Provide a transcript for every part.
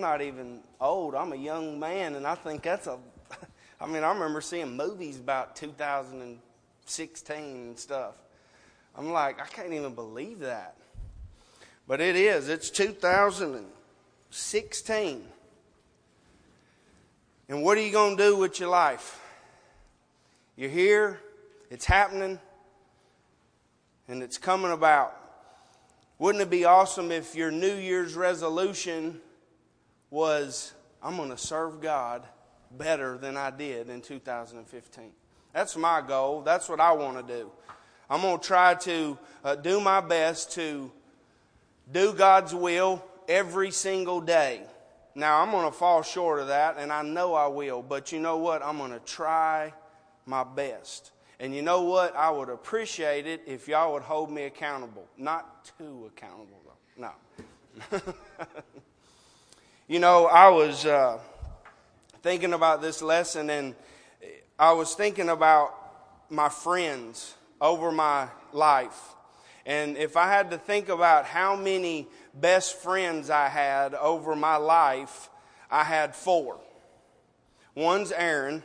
I'm not even old. I'm a young man, and I think that's a. I mean, I remember seeing movies about 2016 and stuff. I'm like, I can't even believe that. But it is. It's 2016. And what are you going to do with your life? You're here, it's happening, and it's coming about. Wouldn't it be awesome if your New Year's resolution was, I'm going to serve God better than I did in 2015? That's my goal. That's what I want to do. I'm going to try to uh, do my best to do God's will every single day. Now, I'm going to fall short of that, and I know I will, but you know what? I'm going to try my best. And you know what? I would appreciate it if y'all would hold me accountable. Not too accountable, though. No. you know, I was uh, thinking about this lesson, and I was thinking about my friends over my life. And if I had to think about how many best friends I had over my life, I had four. One's Aaron.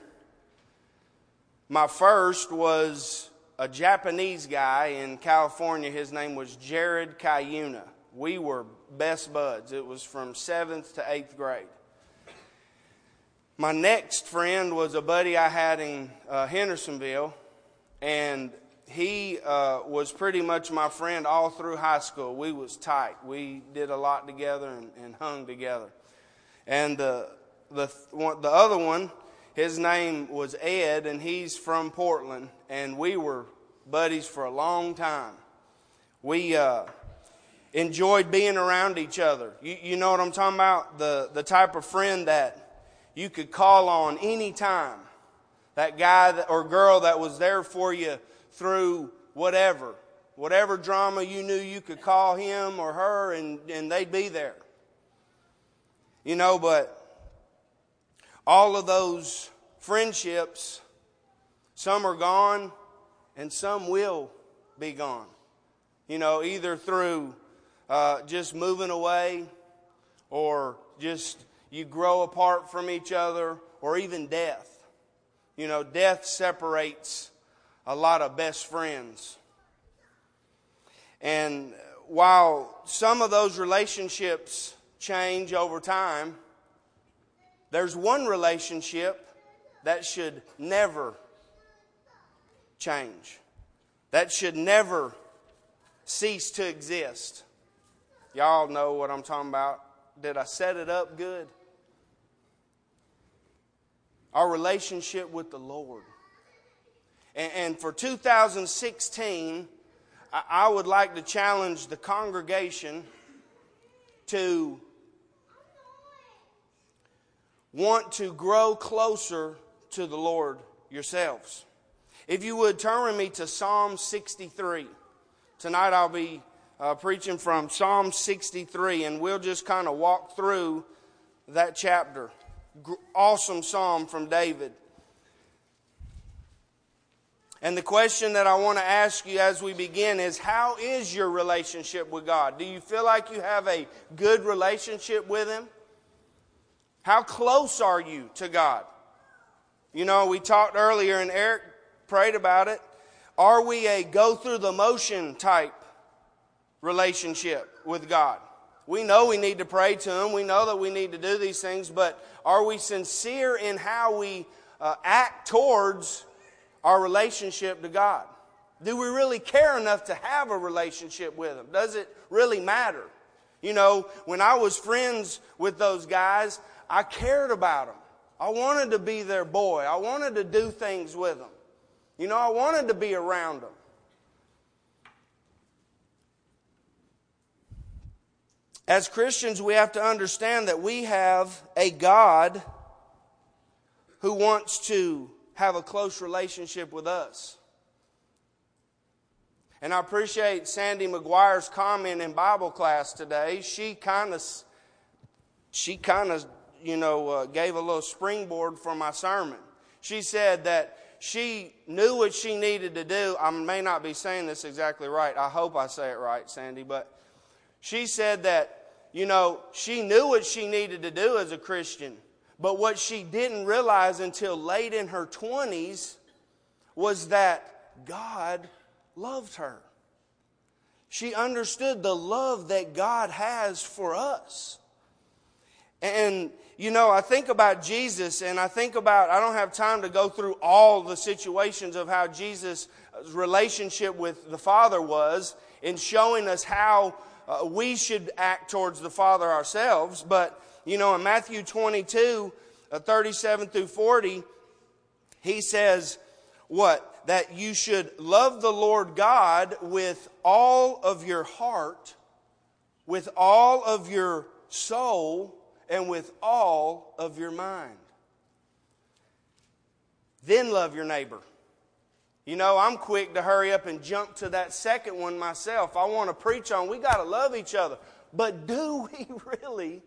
My first was a Japanese guy in California. His name was Jared Kayuna. We were best buds. It was from seventh to eighth grade. My next friend was a buddy I had in uh, Hendersonville, and he uh, was pretty much my friend all through high school. We was tight. We did a lot together and, and hung together. And uh, the the other one, his name was Ed, and he's from Portland. And we were buddies for a long time. We uh, enjoyed being around each other. You, you know what I'm talking about? The the type of friend that you could call on any time. That guy that, or girl that was there for you through whatever. Whatever drama you knew you could call him or her and, and they'd be there. You know, but all of those friendships, some are gone and some will be gone. You know, either through uh, just moving away or just you grow apart from each other or even death. You know, death separates a lot of best friends. And while some of those relationships change over time, there's one relationship that should never change, that should never cease to exist. Y'all know what I'm talking about. Did I set it up good? Our relationship with the Lord. And, for 2016, I would like to challenge the congregation to want to grow closer to the Lord yourselves. If you would turn with me to Psalm 63. Tonight I'll be uh, preaching from Psalm 63, and we'll just kind of walk through that chapter. Awesome psalm from David. And the question that I want to ask you as we begin is how is your relationship with God? Do you feel like you have a good relationship with Him? How close are you to God? You know, we talked earlier and Eric prayed about it. Are we a go through the motion type relationship with God? We know we need to pray to Him. We know that we need to do these things, but are we sincere in how we uh, act towards our relationship to God? Do we really care enough to have a relationship with Him? Does it really matter? You know, when I was friends with those guys, I cared about them. I wanted to be their boy. I wanted to do things with them. You know, I wanted to be around them. As Christians, we have to understand that we have a God who wants to have a close relationship with us. And I appreciate Sandy McGuire's comment in Bible class today. She kind of, she kind of, you know, uh, gave a little springboard for my sermon. She said that she knew what she needed to do. I may not be saying this exactly right. I hope I say it right, Sandy, but she said that you know, she knew what she needed to do as a Christian. But what she didn't realize until late in her 20s was that God loved her. She understood the love that God has for us. And, you know, I think about Jesus and I think about, I don't have time to go through all the situations of how Jesus' relationship with the Father was in showing us how uh, we should act towards the Father ourselves. But, you know, in Matthew 22, uh, 37 through 40, he says, what? That you should love the Lord God with all of your heart, with all of your soul, and with all of your mind. Then love your neighbor. You know, I'm quick to hurry up and jump to that second one myself. I want to preach on we got to love each other. But do we really,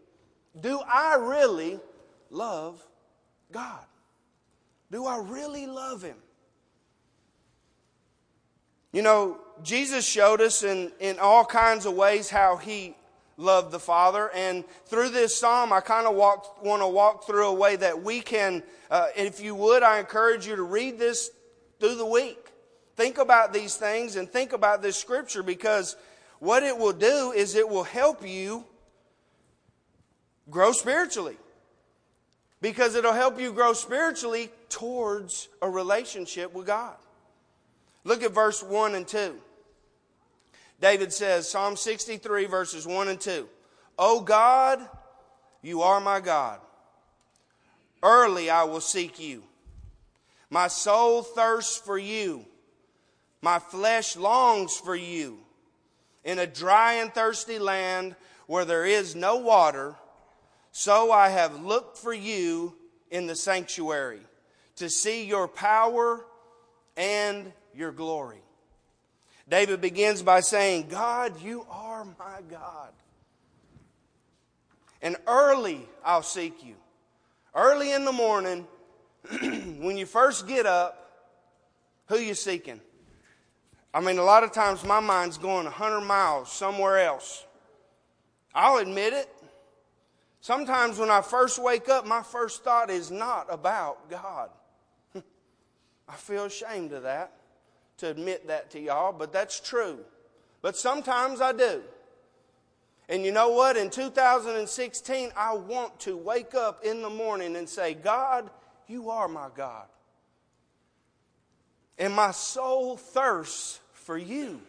do I really love God? Do I really love Him? You know, Jesus showed us in, in all kinds of ways how He loved the Father. And through this psalm, I kind of want to walk through a way that we can, uh, if you would, I encourage you to read this through the week. Think about these things and think about this scripture because what it will do is it will help you grow spiritually. Because it'll help you grow spiritually towards a relationship with God. Look at verse 1 and 2. David says, Psalm 63, verses 1 and 2. O God, you are my God. Early I will seek you. My soul thirsts for you. My flesh longs for you. In a dry and thirsty land where there is no water, so I have looked for you in the sanctuary to see your power and your glory. David begins by saying, God, you are my God. And early I'll seek you. Early in the morning, when you first get up, who you seeking? I mean, a lot of times my mind's going 100 miles somewhere else. I'll admit it. Sometimes when I first wake up, my first thought is not about God. I feel ashamed of that, to admit that to y'all, but that's true. But sometimes I do. And you know what? In 2016, I want to wake up in the morning and say, God, you are my God. And my soul thirsts for you.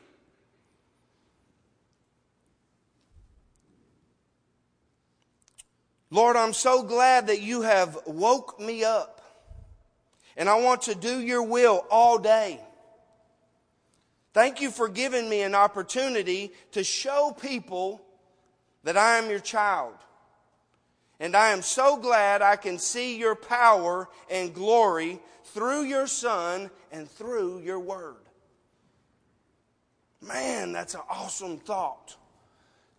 Lord, I'm so glad that you have woke me up. And I want to do your will all day. Thank you for giving me an opportunity to show people that I am your child. And I am so glad I can see your power and glory through your Son and through your Word. Man, that's an awesome thought.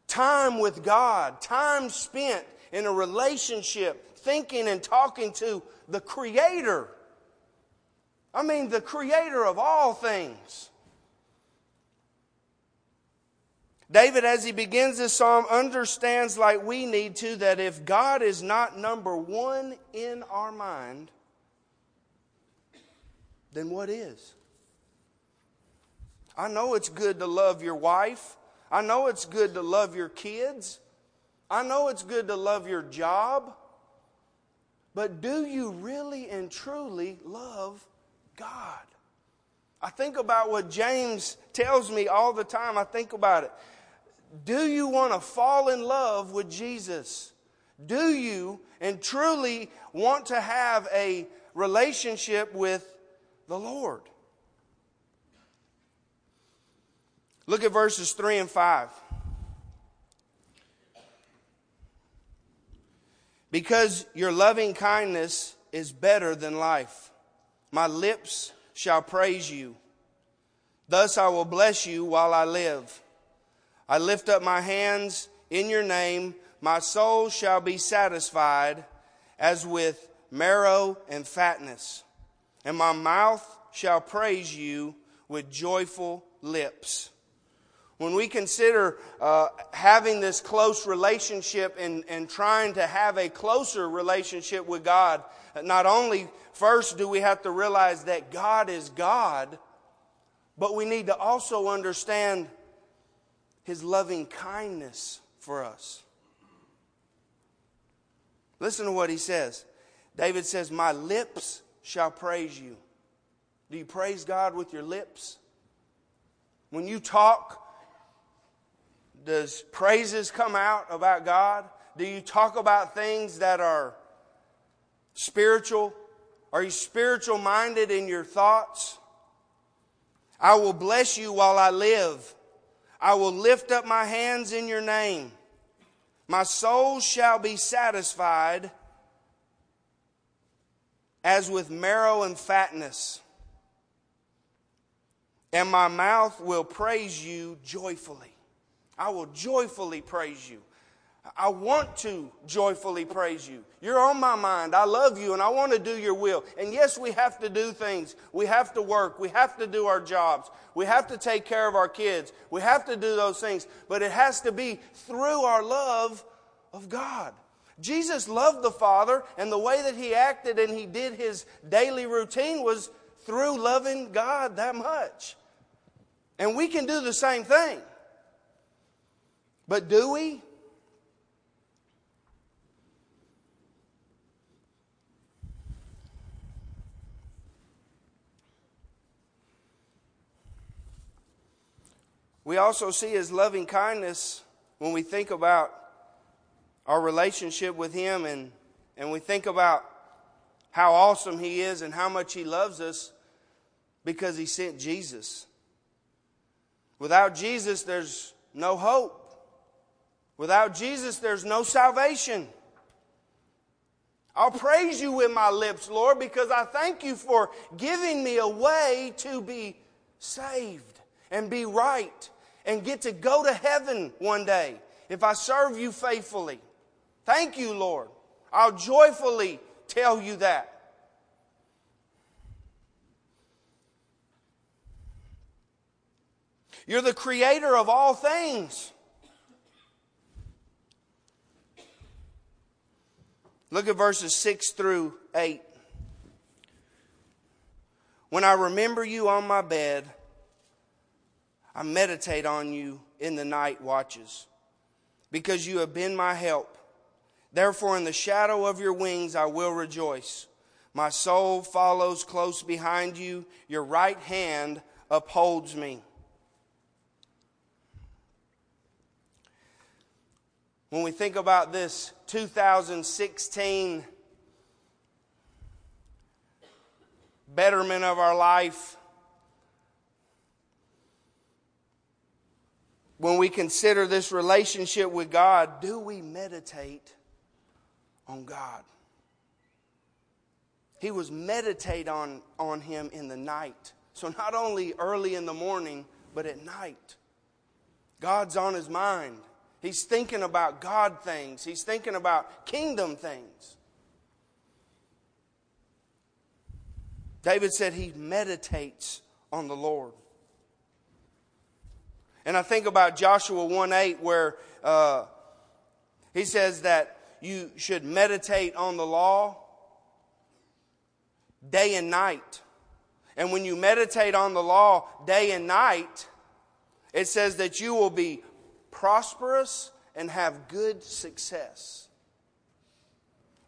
Time with God, time spent in a relationship, thinking and talking to the Creator. I mean, the Creator of all things. David, as he begins this psalm, understands, like we need to, that if God is not number one in our mind, then what is? I know it's good to love your wife. I know it's good to love your kids. I know it's good to love your job. But do you really and truly love God? I think about what James tells me all the time. I think about it. Do you want to fall in love with Jesus? Do you and truly want to have a relationship with the Lord? Look at verses 3 and 5. Because your loving kindness is better than life, my lips shall praise you. Thus I will bless you while I live. I lift up my hands in your name. My soul shall be satisfied as with marrow and fatness, and my mouth shall praise you with joyful lips. when we consider uh, having this close relationship and, and trying to have a closer relationship with God, not only first do we have to realize that God is God, but we need to also understand His loving kindness for us. Listen to what he says. David says, My lips shall praise you. Do you praise God with your lips? When you talk, does praises come out about God? Do you talk about things that are spiritual? Are you spiritual minded in your thoughts? I will bless you while I live. I will lift up my hands in your name. My soul shall be satisfied as with marrow and fatness, and my mouth will praise you joyfully. I will joyfully praise you. I want to joyfully praise you. You're on my mind. I love you and I want to do your will. And yes, we have to do things. We have to work. We have to do our jobs. We have to take care of our kids. We have to do those things. But it has to be through our love of God. Jesus loved the Father, and the way that he acted and he did his daily routine was through loving God that much. And we can do the same thing. But do we? We also see his loving kindness when we think about our relationship with him and, and we think about how awesome he is and how much he loves us because he sent Jesus. Without Jesus, there's no hope. Without Jesus, there's no salvation. I'll praise you with my lips, Lord, because I thank you for giving me a way to be saved and be right and get to go to heaven one day if I serve you faithfully. Thank you, Lord. I'll joyfully tell you that. You're the creator of all things. Look at verses 6 through 8. When I remember you on my bed, I meditate on you in the night watches, because you have been my help. Therefore, in the shadow of your wings I will rejoice. My soul follows close behind you, your right hand upholds me. When we think about this 2016 betterment of our life, when we consider this relationship with God, do we meditate on God? He was meditate on, on him in the night. So not only early in the morning, but at night. God's on his mind. He's thinking about God things, he's thinking about kingdom things. David said he meditates on the Lord. And I think about Joshua 1 8, where uh, he says that you should meditate on the law day and night. And when you meditate on the law day and night, it says that you will be prosperous and have good success.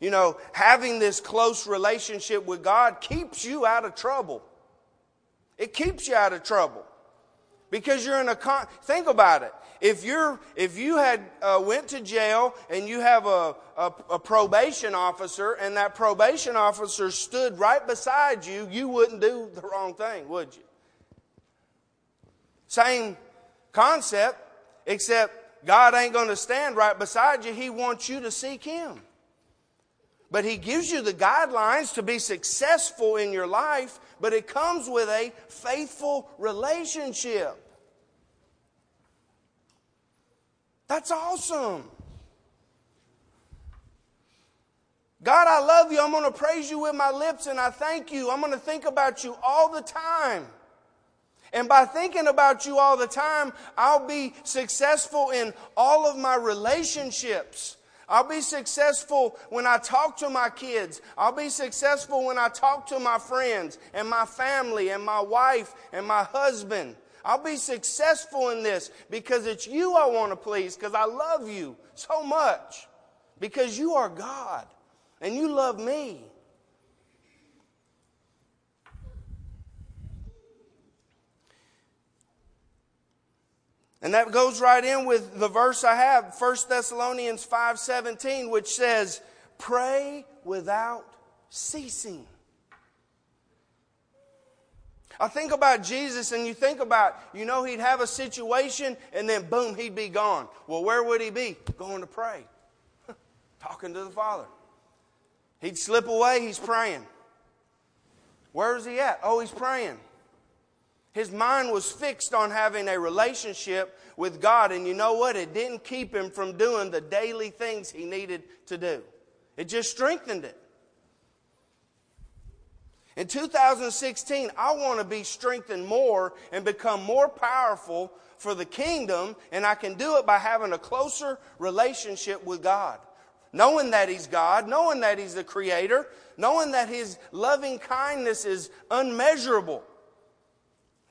You know, having this close relationship with God keeps you out of trouble. It keeps you out of trouble because you're in a con- think about it. If you're if you had uh, went to jail and you have a, a, a, probation officer and that probation officer stood right beside you you wouldn't do the wrong thing would you? Same concept except god ain't going to stand right beside you. He wants you to seek him. But he gives you the guidelines to be successful in your life but it comes with a faithful relationship That's awesome. God, I love you. I'm going to praise you with my lips and I thank you. I'm going to think about you all the time. And by thinking about you all the time, I'll be successful in all of my relationships. I'll be successful when I talk to my kids. I'll be successful when I talk to my friends and my family and my wife and my husband. I'll be successful in this because it's you I want to please because I love you so much. Because you are God and you love me. And that goes right in with the verse I have, 1 Thessalonians 5:17, which says, "Pray without ceasing." I think about Jesus and you think about, you know, he'd have a situation and then boom, he'd be gone. Well, where would he be? Going to pray. Talking to the Father. He'd slip away, he's praying. Where is he at? Oh, he's praying. His mind was fixed on having a relationship with God, and you know what? It didn't keep him from doing the daily things he needed to do, it just strengthened it. In 2016, I want to be strengthened more and become more powerful for the kingdom, and I can do it by having a closer relationship with God. Knowing that He's God, knowing that He's the Creator, knowing that His loving kindness is unmeasurable.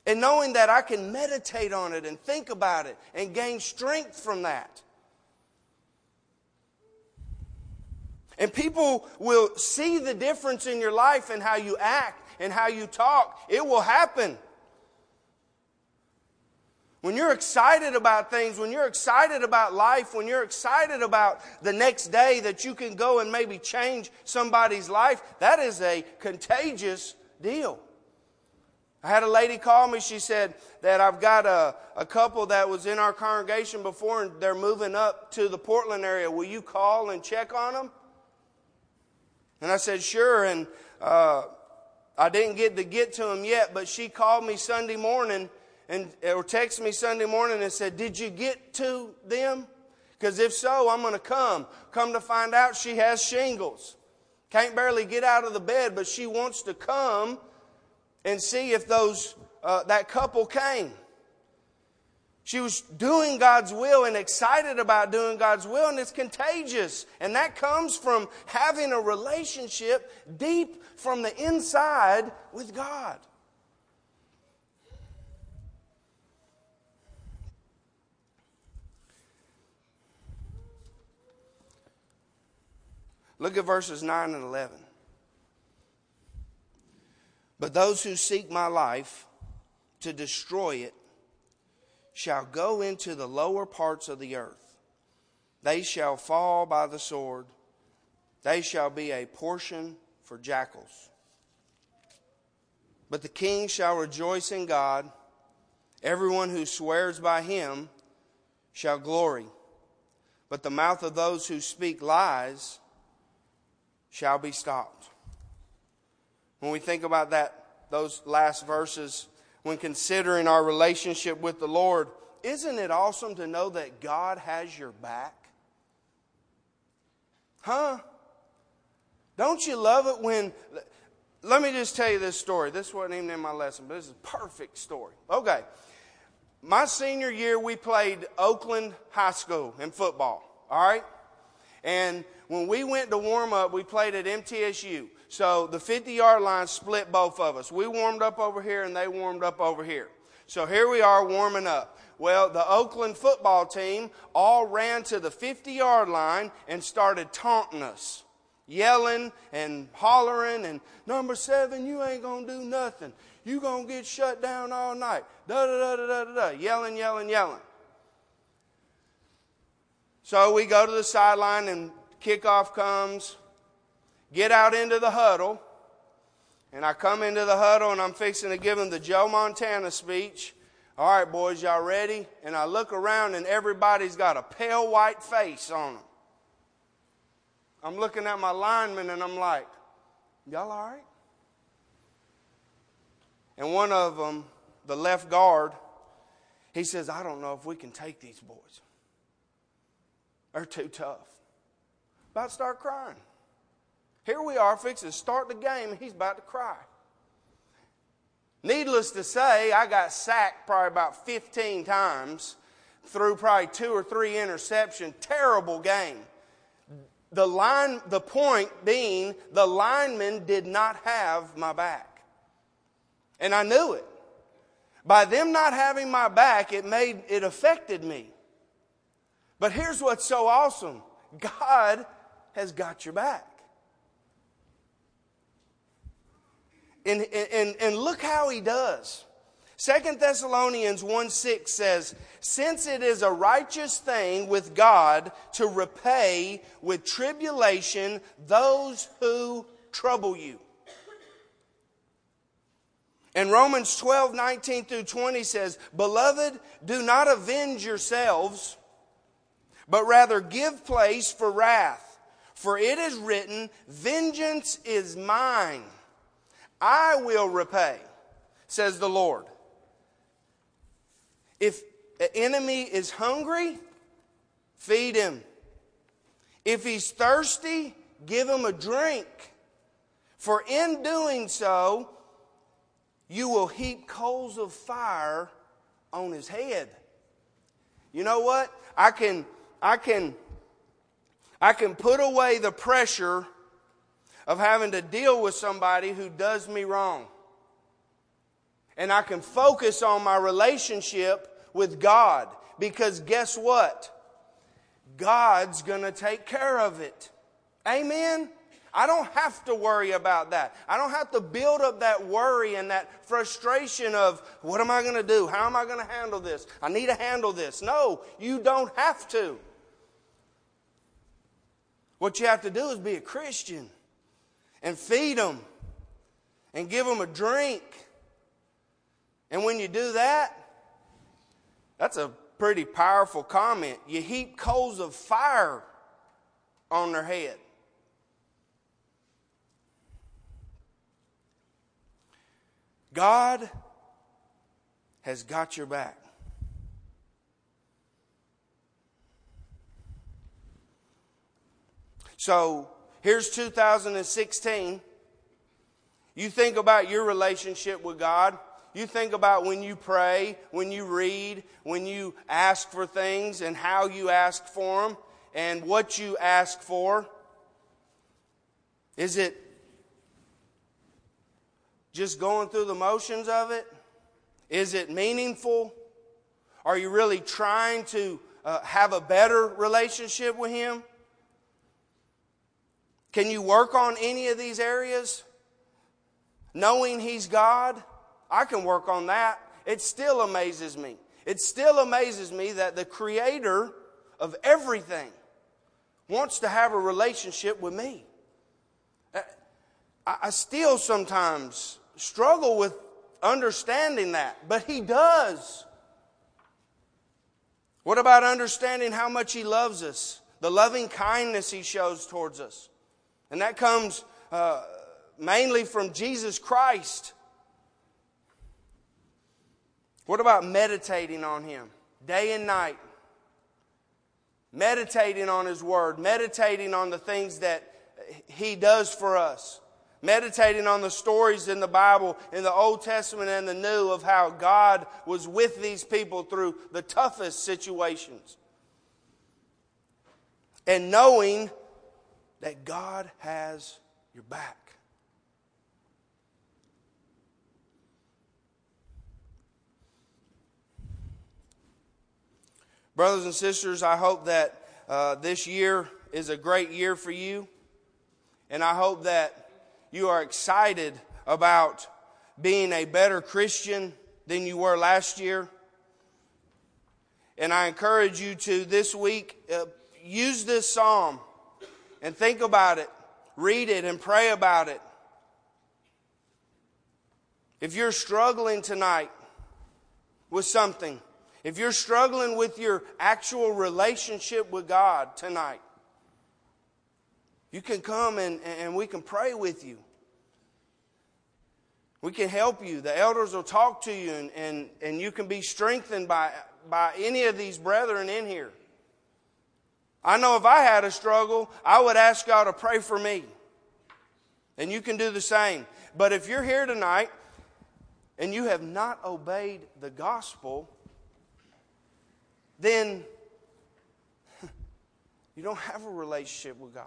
And knowing that I can meditate on it and think about it and gain strength from that. And people will see the difference in your life and how you act and how you talk. It will happen. When you're excited about things, when you're excited about life, when you're excited about the next day that you can go and maybe change somebody's life, that is a contagious deal. I had a lady call me. She said that I've got a, a couple that was in our congregation before and they're moving up to the Portland area. Will you call and check on them? And I said, sure. And uh, I didn't get to get to them yet, but she called me Sunday morning and or texted me Sunday morning and said, did you get to them? Because if so, I'm going to come. Come to find out she has shingles. Can't barely get out of the bed, but she wants to come and see if those, uh, that couple came. She was doing God's will and excited about doing God's will, and it's contagious. And that comes from having a relationship deep from the inside with God. Look at verses 9 and 11. But those who seek my life to destroy it shall go into the lower parts of the earth. They shall fall by the sword. They shall be a portion for jackals. But the king shall rejoice in God. Everyone who swears by him shall glory. But the mouth of those who speak lies shall be stopped. When we think about that, those last verses, when considering our relationship with the Lord, isn't it awesome to know that God has your back? Huh? Don't you love it when. Let me just tell you this story. This wasn't even in my lesson, but this is a perfect story. Okay. My senior year, we played Oakland High School in football. All right? And when we went to warm up, we played at MTSU. So the 50 yard line split both of us. We warmed up over here and they warmed up over here. So here we are warming up. Well, the Oakland football team all ran to the 50 yard line and started taunting us, yelling and hollering, and number seven, you ain't gonna do nothing. You gonna get shut down all night. Da da da da da da. Yelling, yelling, yelling. So we go to the sideline and kickoff comes get out into the huddle, and I come into the huddle and I'm fixing to give them the Joe Montana speech. All right, boys, y'all ready? And I look around and everybody's got a pale white face on them. I'm looking at my linemen and I'm like, y'all all right? And one of them, the left guard, he says, I don't know if we can take these boys. They're too tough. About to start crying. Here we are fixing to start the game, and he's about to cry. Needless to say, I got sacked probably about 15 times through probably two or three interception. Terrible game. The line, the point being, the lineman did not have my back. And I knew it. By them not having my back, it made, it affected me. But here's what's so awesome. God has got your back. And, and, and look how he does. Second Thessalonians 1 6 says, Since it is a righteous thing with God to repay with tribulation those who trouble you. And Romans 12, 19 through 20 says, Beloved, do not avenge yourselves, but rather give place for wrath. For it is written, Vengeance is mine. I will repay, says the Lord. If an enemy is hungry, feed him. If he's thirsty, give him a drink. For in doing so, you will heap coals of fire on his head. You know what? I can, I can, I can put away the pressure of having to deal with somebody who does me wrong. And I can focus on my relationship with God because guess what? God's going to take care of it. Amen? I don't have to worry about that. I don't have to build up that worry and that frustration of what am I going to do? How am I going to handle this? I need to handle this. No, you don't have to. What you have to do is be a Christian and feed them and give them a drink. And when you do that, that's a pretty powerful comment. You heap coals of fire on their head. God has got your back. So here's 2016. You think about your relationship with God. You think about when you pray, when you read, when you ask for things and how you ask for them and what you ask for. Is it just going through the motions of it? Is it meaningful? Are you really trying to uh, have a better relationship with Him? Can you work on any of these areas? Knowing He's God? I can work on that. It still amazes me. It still amazes me that the Creator of everything wants to have a relationship with me. I still sometimes struggle with understanding that, but He does. What about understanding how much He loves us, the loving kindness He shows towards us? And that comes uh, mainly from Jesus Christ. What about meditating on Him day and night? Meditating on His Word, meditating on the things that He does for us, meditating on the stories in the Bible, in the Old Testament and the New, of how God was with these people through the toughest situations. And knowing that God has your back. Brothers and sisters, I hope that uh, this year is a great year for you. And I hope that you are excited about being a better Christian than you were last year. And I encourage you to this week uh, use this psalm and think about it, read it, and pray about it. If you're struggling tonight with something, if you're struggling with your actual relationship with God tonight, you can come and, and we can pray with you. We can help you. The elders will talk to you, and, and, and you can be strengthened by, by any of these brethren in here. I know if I had a struggle, I would ask God to pray for me. And you can do the same. But if you're here tonight and you have not obeyed the gospel, then you don't have a relationship with God.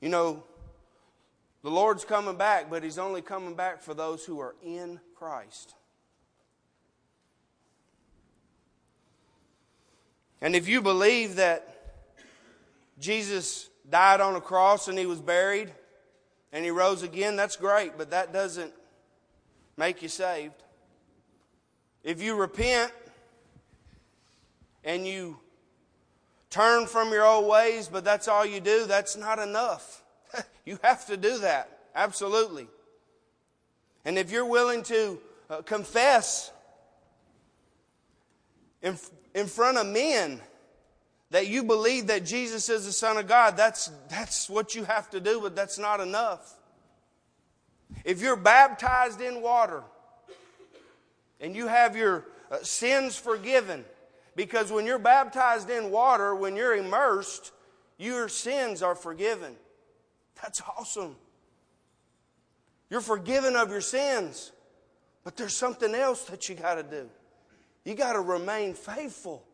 You know, the Lord's coming back, but He's only coming back for those who are in Christ. And if you believe that Jesus died on a cross and He was buried and He rose again, that's great, but that doesn't make you saved. If you repent and you turn from your old ways, but that's all you do, that's not enough. you have to do that. Absolutely. And if you're willing to uh, confess in, in front of men that you believe that Jesus is the Son of God, that's, that's what you have to do, but that's not enough. If you're baptized in water and you have your uh, sins forgiven, because when you're baptized in water, when you're immersed, your sins are forgiven. That's awesome. You're forgiven of your sins. But there's something else that you got to do. You got to remain faithful.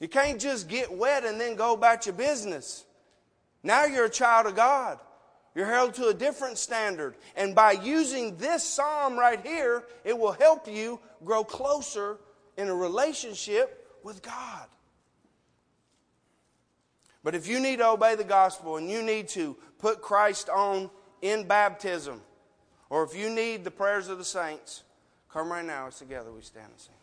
You can't just get wet and then go about your business. Now you're a child of God. You're held to a different standard. And by using this psalm right here, it will help you grow closer in a relationship with God. But if you need to obey the gospel and you need to put Christ on in baptism, or if you need the prayers of the saints, come right now. It's together we stand and sing.